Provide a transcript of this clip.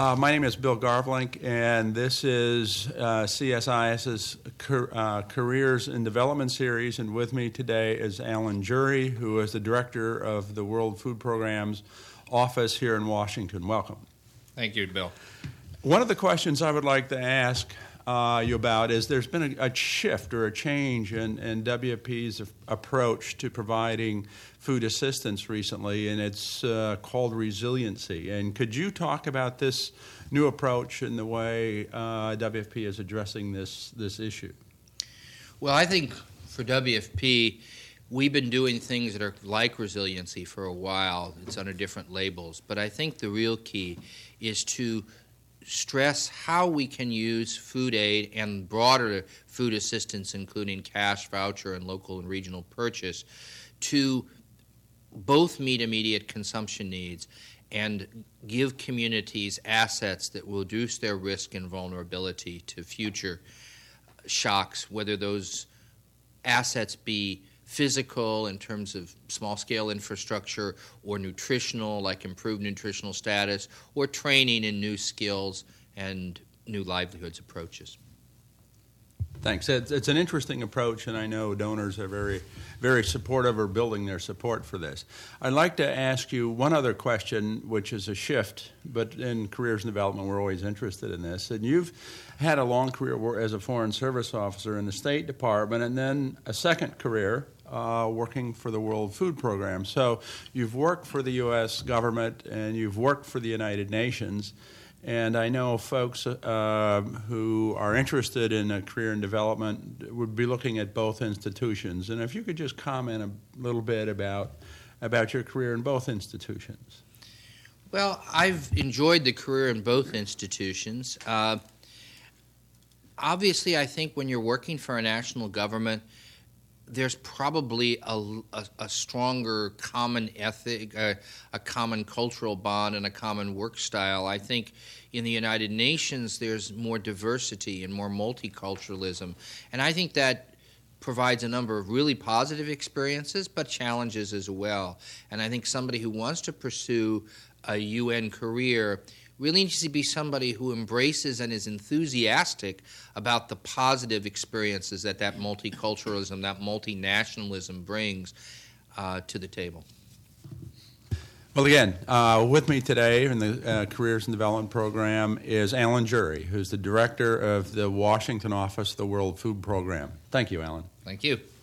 Uh, my name is Bill Garvelink, and this is uh, CSIS's Car- uh, Careers in Development Series. And with me today is Allan Jury, who is the director of the World Food Program's office here in Washington. Welcome. Thank you, Bill. One of the questions I would like to ask uh, you about is there's been a, a shift or a change in, in WFP's approach to providing food assistance recently, and it's uh, called resiliency. And could you talk about this new approach and the way uh, WFP is addressing this, this issue? Well, I think for WFP, we've been doing things that are like resiliency for a while. It's under different labels. But I think the real key is to stress how we can use food aid and broader food assistance, including cash, voucher, and local and regional purchase, to both meet immediate consumption needs and give communities assets that will reduce their risk and vulnerability to future shocks, whether those assets be physical in terms of small scale infrastructure or nutritional, like improved nutritional status, or training in new skills and new livelihoods approaches. Thanks. It's, it's, an interesting approach, and I know donors are very, very supportive or building their support for this. I'd like to ask you one other question, which is a shift, but in careers and development, we're always interested in this. And you've had a long career as a Foreign Service officer in the State Department, and then a second career uh, working for the World Food Program. So you've worked for the U.S. government and you've worked for the United Nations. And I know folks uh, who are interested in a career in development would be looking at both institutions. And if you could just comment a little bit about, about your career in both institutions. Well, I've enjoyed the career in both institutions. Uh, obviously, I think when you're working for a national government, there's probably a, a, a stronger common ethic, uh, a common cultural bond, and a common work style. I think in the United Nations there's more diversity and more multiculturalism, and I think that provides a number of really positive experiences, but challenges as well. And I think somebody who wants to pursue a UN career really needs to be somebody who embraces and is enthusiastic about the positive experiences that that multiculturalism, that multinationalism brings uh, to the table. Well, again, uh, with me today in the uh, Careers and Development Program is Allan Jury, who's the director of the Washington office of the World Food Program. Thank you, Allan. Thank you.